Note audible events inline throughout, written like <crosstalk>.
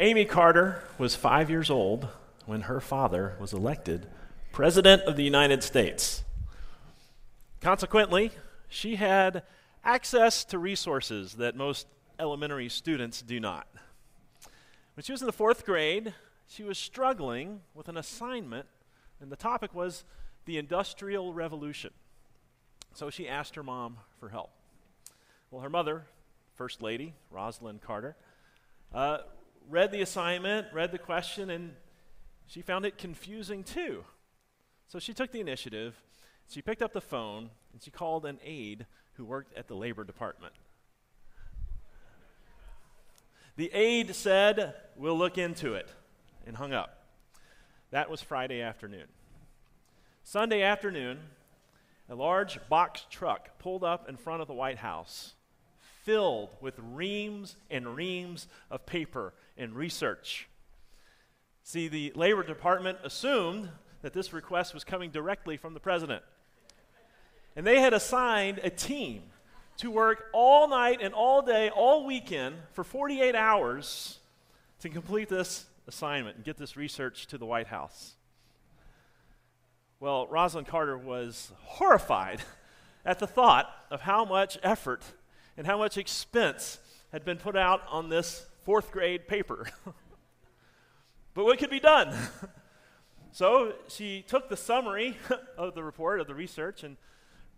Amy Carter was five years old when her father was elected President of the United States. Consequently, she had access to resources that most elementary students do not. When she was in the fourth grade, she was struggling with an assignment, and the topic was the Industrial Revolution. So she asked her mom for help. Well, her mother, First Lady, Rosalynn Carter, uh, read the assignment, read the question, and she found it confusing too. So she took the initiative. She picked up the phone and she called an aide who worked at the Labor Department. The aide said, We'll look into it, and hung up. That was Friday afternoon. Sunday afternoon, a large box truck pulled up in front of the White House, filled with reams and reams of paper and research. See, the Labor Department assumed that this request was coming directly from the president. And they had assigned a team to work all night and all day, all weekend, for 48 hours to complete this assignment and get this research to the White House. Well, Rosalynn Carter was horrified at the thought of how much effort and how much expense had been put out on this fourth grade paper. <laughs> but what could be done? <laughs> so she took the summary <laughs> of the report, of the research, and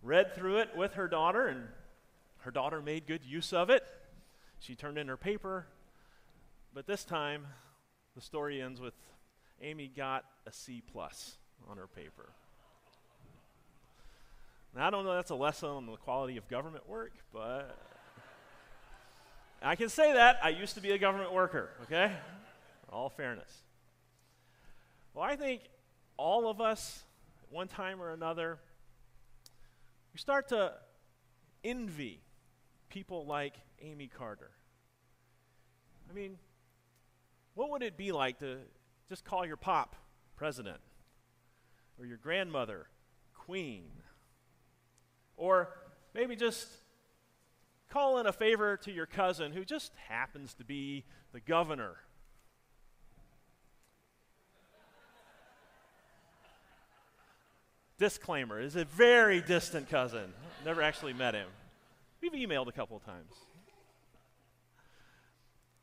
read through it with her daughter, and her daughter made good use of it. She turned in her paper, but this time the story ends with Amy got a C plus on her paper. Now, I don't know that's a lesson on the quality of government work, but I can say that. I used to be a government worker, okay? All fairness. Well, I think all of us, at one time or another, we start to envy people like Amy Carter. I mean, what would it be like to just call your pop president or your grandmother queen? Or maybe just call in a favor to your cousin who just happens to be the governor. Disclaimer is a very distant cousin. Never actually met him. We've emailed a couple of times.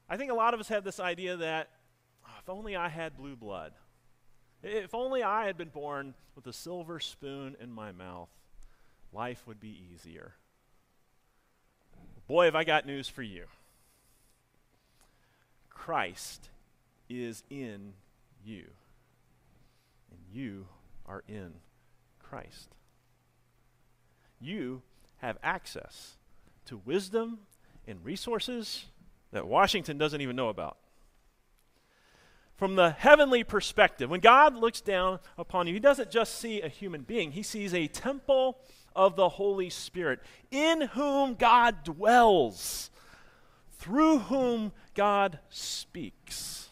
I think a lot of us have this idea that oh, if only I had blue blood, if only I had been born with a silver spoon in my mouth, life would be easier. Boy, have I got news for you. Christ is in you, and you are in Christ. You have access to wisdom and resources that Washington doesn't even know about. From the heavenly perspective, when God looks down upon you, He doesn't just see a human being, He sees a temple of the Holy Spirit, in whom God dwells, through whom God speaks.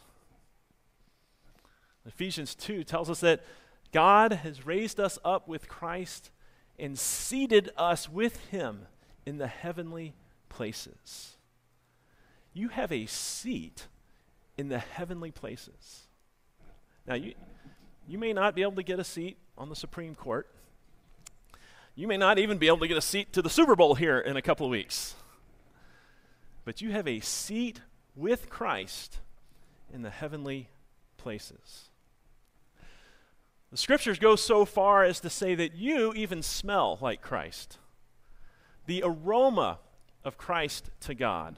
Ephesians 2 tells us that God has raised us up with Christ and seated us with Him in the heavenly places. You have a seat in the heavenly places. Now, you, you may not be able to get a seat on the Supreme Court. You may not even be able to get a seat to the Super Bowl here in a couple of weeks. But you have a seat with Christ in the heavenly places. The scriptures go so far as to say that you even smell like Christ. The aroma of Christ to God.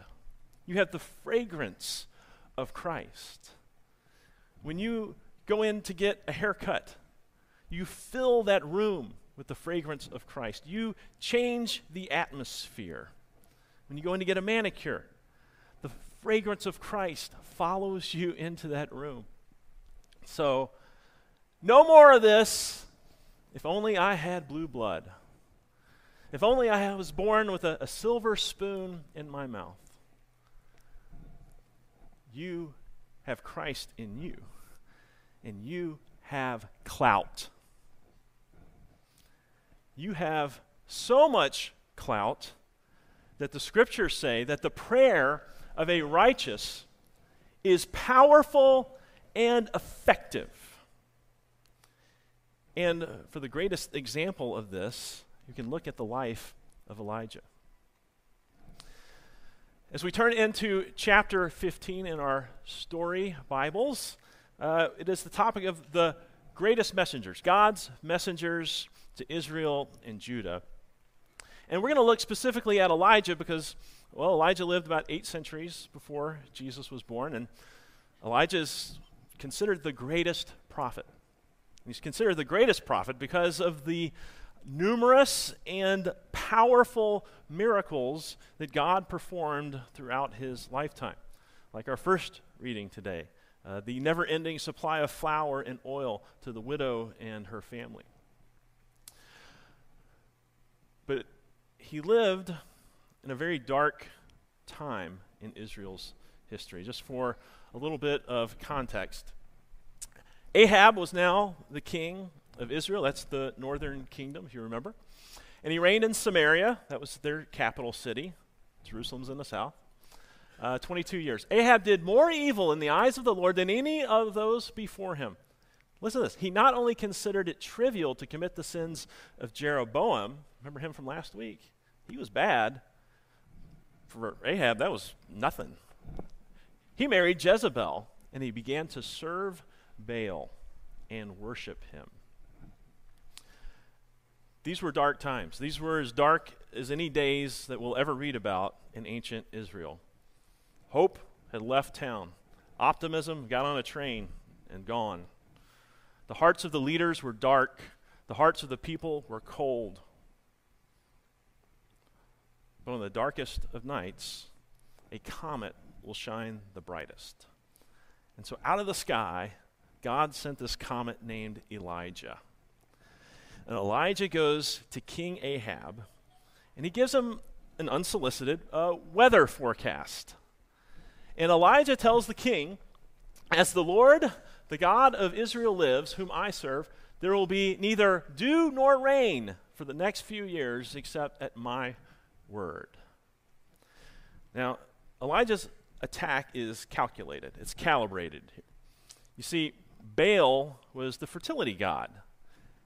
You have the fragrance of Christ. When you go in to get a haircut, you fill that room with the fragrance of Christ. You change the atmosphere. When you go in to get a manicure, the fragrance of Christ follows you into that room. So, no more of this. If only I had blue blood. If only I was born with a, a silver spoon in my mouth. You have Christ in you, and you have clout you have so much clout that the scriptures say that the prayer of a righteous is powerful and effective. And for the greatest example of this, you can look at the life of Elijah. As we turn into chapter 15 in our story Bibles, uh, it is the topic of the greatest messengers, God's messengers to Israel and Judah. And we're going to look specifically at Elijah because, well, Elijah lived about eight centuries before Jesus was born, and Elijah is considered the greatest prophet. He's considered the greatest prophet because of the numerous and powerful miracles that God performed throughout his lifetime. Like our first reading today, uh, the never ending supply of flour and oil to the widow and her family. But he lived in a very dark time in Israel's history. Just for a little bit of context, Ahab was now the king of Israel. That's the northern kingdom, if you remember. And he reigned in Samaria. That was their capital city. Jerusalem's in the south. Uh, 22 years. Ahab did more evil in the eyes of the Lord than any of those before him. Listen to this. He not only considered it trivial to commit the sins of Jeroboam, remember him from last week? He was bad. For Ahab, that was nothing. He married Jezebel, and he began to serve Baal and worship him. These were dark times. These were as dark as any days that we'll ever read about in ancient Israel. Hope had left town, optimism got on a train and gone. The hearts of the leaders were dark, the hearts of the people were cold. But on the darkest of nights, a comet will shine the brightest. And so out of the sky, God sent this comet named Elijah. And Elijah goes to King Ahab, and he gives him an unsolicited uh, weather forecast. And Elijah tells the king, As the Lord, the God of Israel, lives, whom I serve, there will be neither dew nor rain for the next few years except at my word. Now, Elijah's attack is calculated, it's calibrated. You see, Baal was the fertility god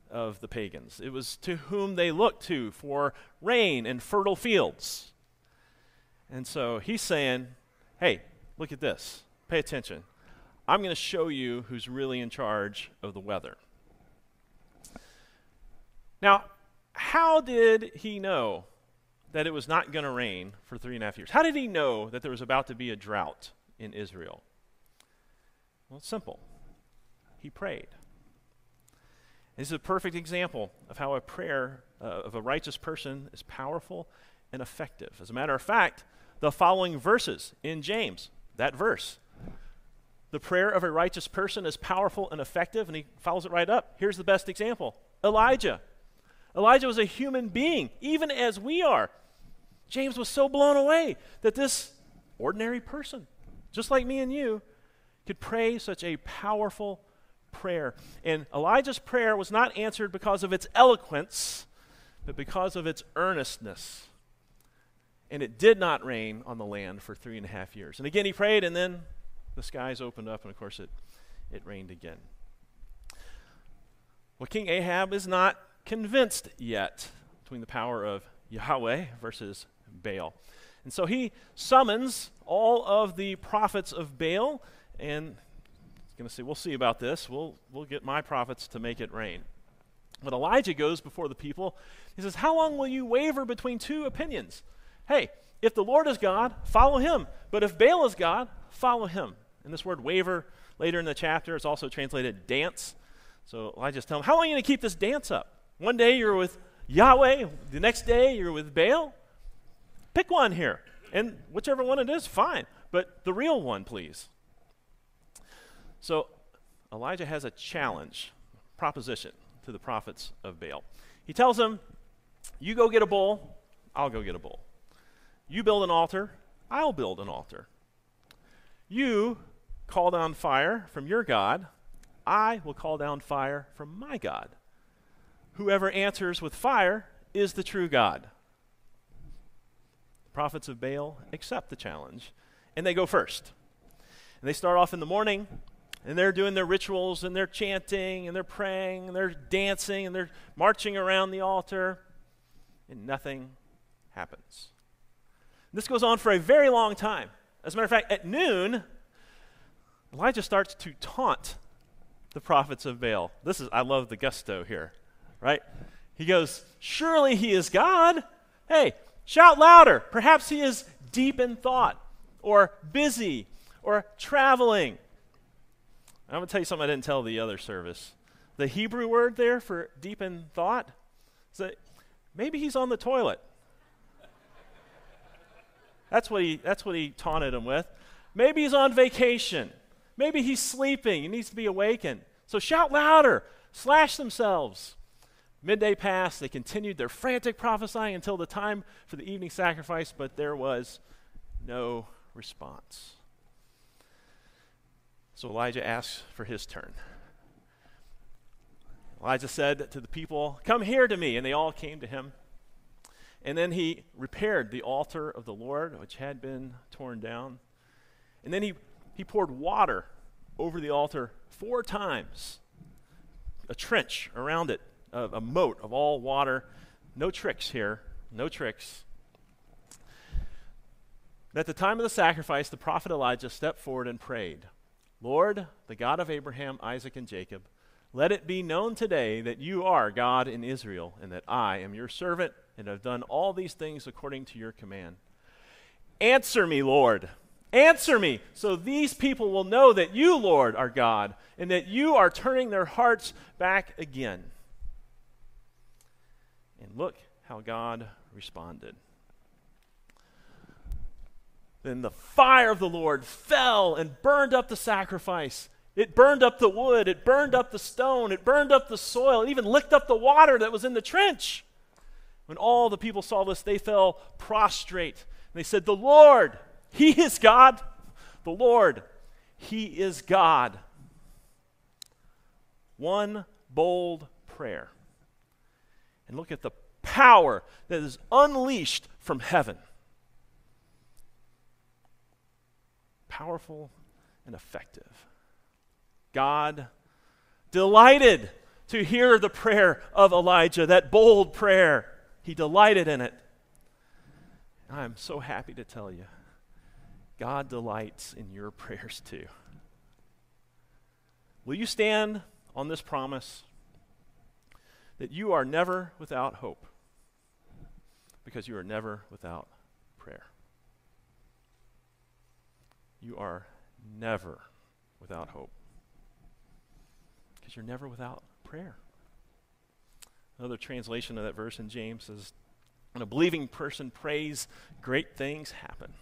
of the pagans. It was to whom they looked to for rain and fertile fields. And so he's saying, hey, look at this. Pay attention. I'm going to show you who's really in charge of the weather. Now, how did he know that it was not going to rain for three and a half years? How did he know that there was about to be a drought in Israel? Well, it's simple. He prayed. This is a perfect example of how a prayer uh, of a righteous person is powerful and effective. As a matter of fact, the following verses in James, that verse, the prayer of a righteous person is powerful and effective, and he follows it right up. Here's the best example Elijah. Elijah was a human being, even as we are. James was so blown away that this ordinary person, just like me and you, could pray such a powerful prayer. And Elijah's prayer was not answered because of its eloquence, but because of its earnestness. And it did not rain on the land for three and a half years. And again, he prayed, and then the skies opened up, and of course, it, it rained again. Well, King Ahab is not convinced yet between the power of Yahweh versus Baal. And so he summons all of the prophets of Baal, and he's going to say, We'll see about this. We'll, we'll get my prophets to make it rain. But Elijah goes before the people. He says, How long will you waver between two opinions? Hey, if the Lord is God, follow him. But if Baal is God, follow him. And this word waver later in the chapter is also translated dance. So Elijah's telling him, How long are you going to keep this dance up? One day you're with Yahweh, the next day you're with Baal. Pick one here. And whichever one it is, fine. But the real one, please. So Elijah has a challenge, proposition to the prophets of Baal. He tells them, You go get a bull, I'll go get a bull. You build an altar, I'll build an altar. You call down fire from your God, I will call down fire from my God. Whoever answers with fire is the true God. The prophets of Baal accept the challenge, and they go first. And they start off in the morning, and they're doing their rituals, and they're chanting, and they're praying, and they're dancing, and they're marching around the altar, and nothing happens. This goes on for a very long time. As a matter of fact, at noon, Elijah starts to taunt the prophets of Baal. This is, I love the gusto here, right? He goes, Surely he is God. Hey, shout louder. Perhaps he is deep in thought, or busy, or traveling. I'm going to tell you something I didn't tell the other service. The Hebrew word there for deep in thought is that maybe he's on the toilet. That's what he, that's what he taunted him with. Maybe he's on vacation. Maybe he's sleeping. He needs to be awakened. So shout louder, slash themselves. Midday passed. They continued their frantic prophesying until the time for the evening sacrifice, but there was no response. So Elijah asks for his turn. Elijah said to the people, Come here to me. And they all came to him. And then he repaired the altar of the Lord, which had been torn down. And then he, he poured water over the altar four times, a trench around it, a, a moat of all water. No tricks here, no tricks. at the time of the sacrifice, the prophet Elijah stepped forward and prayed Lord, the God of Abraham, Isaac, and Jacob, let it be known today that you are God in Israel, and that I am your servant, and have done all these things according to your command. Answer me, Lord. Answer me, so these people will know that you, Lord, are God, and that you are turning their hearts back again. And look how God responded. Then the fire of the Lord fell and burned up the sacrifice. It burned up the wood, it burned up the stone, it burned up the soil, it even licked up the water that was in the trench. When all the people saw this, they fell prostrate. And they said, The Lord, He is God. The Lord, He is God. One bold prayer. And look at the power that is unleashed from heaven. Powerful and effective. God delighted to hear the prayer of Elijah, that bold prayer. He delighted in it. I'm so happy to tell you, God delights in your <laughs> prayers too. Will you stand on this promise that you are never without hope because you are never without prayer? You are never without hope because you're never without prayer. Another translation of that verse in James says, When a believing person prays, great things happen.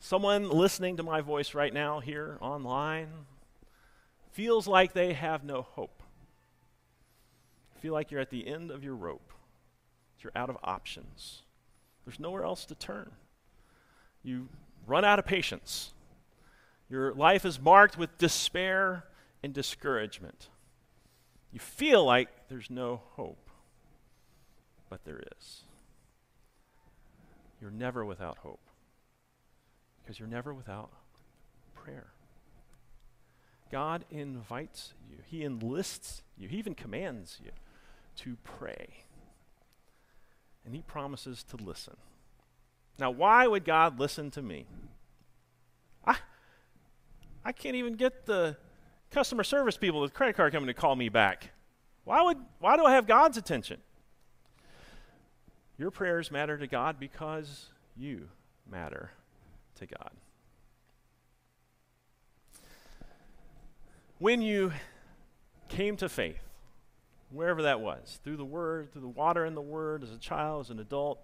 Someone listening to my voice right now here online feels like they have no hope. Feel like you're at the end of your rope. You're out of options. There's nowhere else to turn. You run out of patience. Your life is marked with despair and discouragement. You feel like there's no hope, but there is. You're never without hope because you're never without prayer. God invites you, He enlists you, He even commands you to pray. And He promises to listen. Now, why would God listen to me? I, I can't even get the customer service people with credit card coming to call me back. Why, would, why do I have God's attention? Your prayers matter to God because you matter to God. When you came to faith, wherever that was, through the Word, through the water and the Word, as a child, as an adult,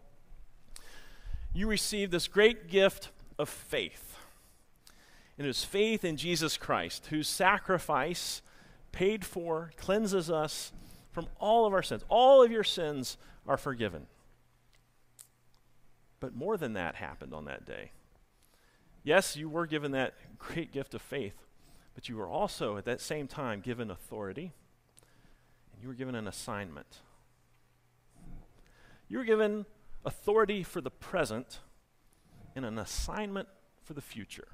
you received this great gift of faith. And it was faith in Jesus Christ, whose sacrifice paid for, cleanses us from all of our sins. All of your sins are forgiven. But more than that happened on that day. Yes, you were given that great gift of faith, but you were also at that same time given authority, you were given an assignment. You were given authority for the present and an assignment for the future.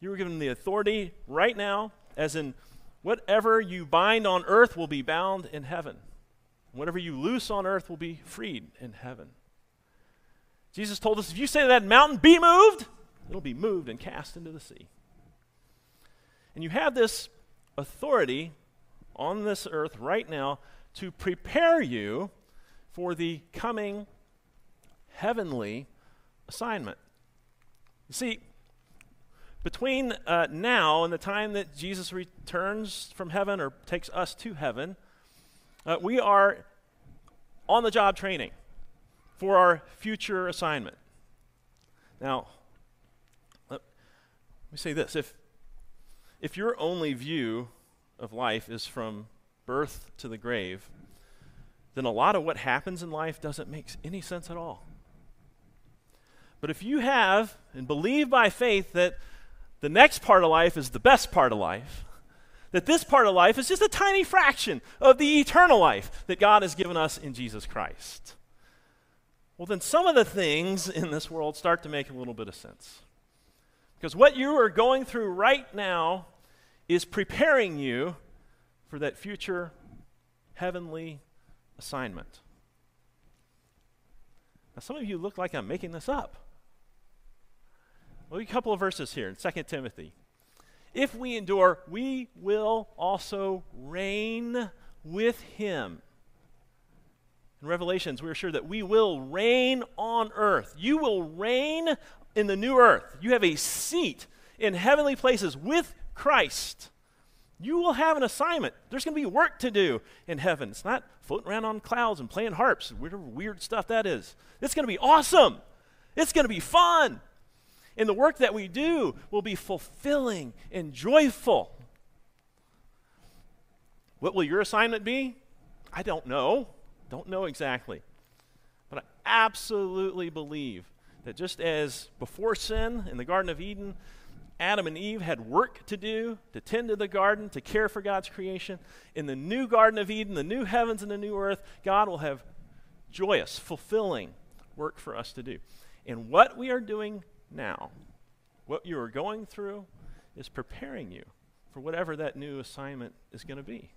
You were given the authority right now, as in whatever you bind on earth will be bound in heaven. Whatever you loose on earth will be freed in heaven. Jesus told us if you say that mountain, be moved, it'll be moved and cast into the sea. And you have this authority on this earth right now to prepare you for the coming heavenly assignment. You see, between uh, now and the time that Jesus returns from heaven or takes us to heaven, uh, we are on the job training for our future assignment. Now, let me say this if, if your only view of life is from birth to the grave, then a lot of what happens in life doesn't make any sense at all. But if you have and believe by faith that the next part of life is the best part of life, that this part of life is just a tiny fraction of the eternal life that God has given us in Jesus Christ, well, then some of the things in this world start to make a little bit of sense. Because what you are going through right now is preparing you for that future heavenly assignment. Now, some of you look like I'm making this up. Well, a couple of verses here in 2 Timothy. If we endure, we will also reign with him. In Revelations, we are sure that we will reign on earth. You will reign in the new earth. You have a seat in heavenly places with Christ. You will have an assignment. There's going to be work to do in heaven. It's not floating around on clouds and playing harps, whatever weird stuff that is. It's going to be awesome. It's going to be fun. And the work that we do will be fulfilling and joyful. What will your assignment be? I don't know. Don't know exactly. But I absolutely believe that just as before sin in the Garden of Eden, Adam and Eve had work to do to tend to the garden, to care for God's creation. In the new Garden of Eden, the new heavens and the new earth, God will have joyous, fulfilling work for us to do. And what we are doing now, what you are going through, is preparing you for whatever that new assignment is going to be.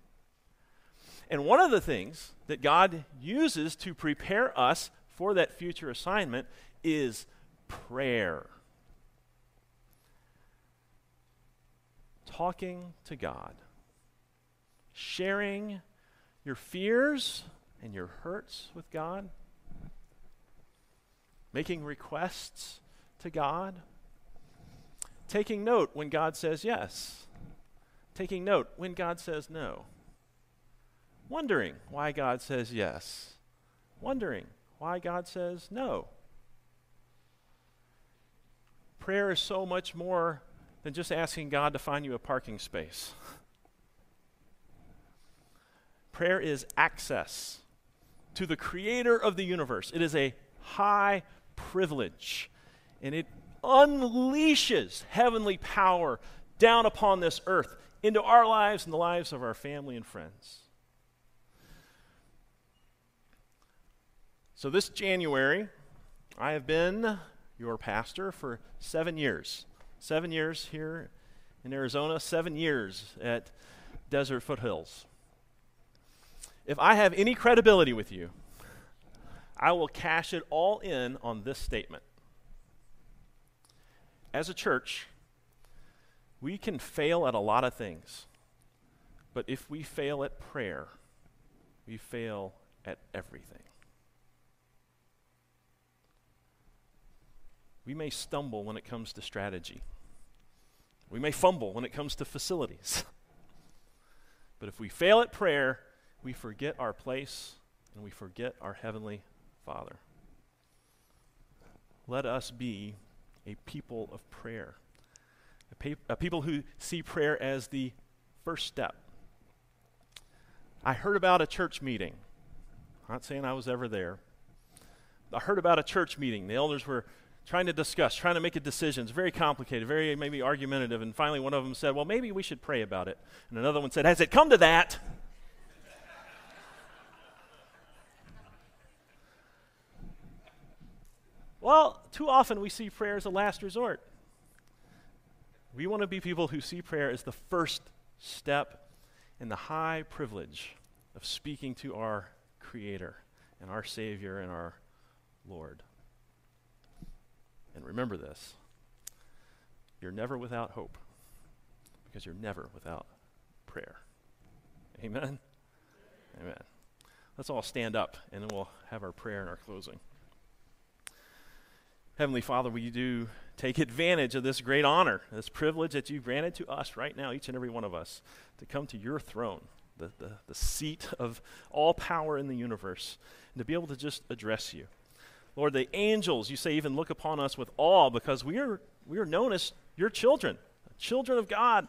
And one of the things that God uses to prepare us for that future assignment is prayer. Talking to God, sharing your fears and your hurts with God, making requests to God, taking note when God says yes, taking note when God says no, wondering why God says yes, wondering why God says no. Prayer is so much more than just asking God to find you a parking space. Prayer is access to the creator of the universe. It is a high privilege, and it unleashes heavenly power down upon this earth into our lives and the lives of our family and friends. So, this January, I have been your pastor for seven years. Seven years here in Arizona, seven years at Desert Foothills. If I have any credibility with you, I will cash it all in on this statement. As a church, we can fail at a lot of things, but if we fail at prayer, we fail at everything. We may stumble when it comes to strategy. We may fumble when it comes to facilities. <laughs> but if we fail at prayer, we forget our place and we forget our Heavenly Father. Let us be a people of prayer, a, a people who see prayer as the first step. I heard about a church meeting. I'm not saying I was ever there. I heard about a church meeting. The elders were trying to discuss, trying to make a decision. It's very complicated, very maybe argumentative. And finally, one of them said, Well, maybe we should pray about it. And another one said, Has it come to that? well, too often we see prayer as a last resort. We want to be people who see prayer as the first step in the high privilege of speaking to our Creator and our Savior and our Lord. And remember this you're never without hope because you're never without prayer. Amen? Amen. Let's all stand up and then we'll have our prayer and our closing. Heavenly Father, we do take advantage of this great honor, this privilege that you've granted to us right now, each and every one of us, to come to your throne, the, the, the seat of all power in the universe, and to be able to just address you. Lord, the angels, you say, even look upon us with awe because we are, we are known as your children, children of God.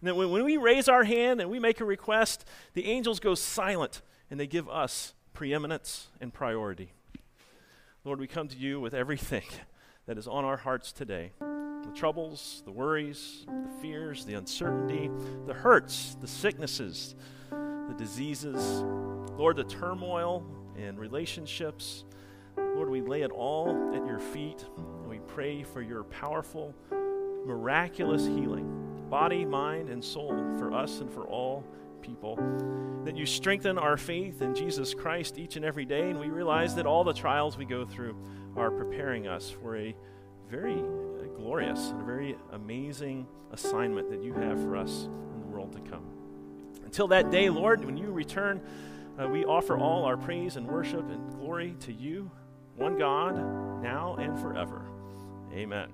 And then when, when we raise our hand and we make a request, the angels go silent and they give us preeminence and priority. Lord, we come to you with everything <laughs> that is on our hearts today the troubles, the worries, the fears, the uncertainty, the hurts, the sicknesses, the diseases. Lord, the turmoil in relationships. Lord, we lay it all at your feet and we pray for your powerful, miraculous healing, body, mind, and soul for us and for all people. That you strengthen our faith in Jesus Christ each and every day, and we realize that all the trials we go through are preparing us for a very glorious and a very amazing assignment that you have for us in the world to come. Until that day, Lord, when you return, uh, we offer all our praise and worship and glory to you, one God, now and forever. Amen.